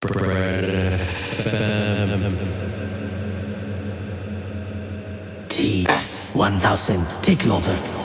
Bread FM. T1000, take over.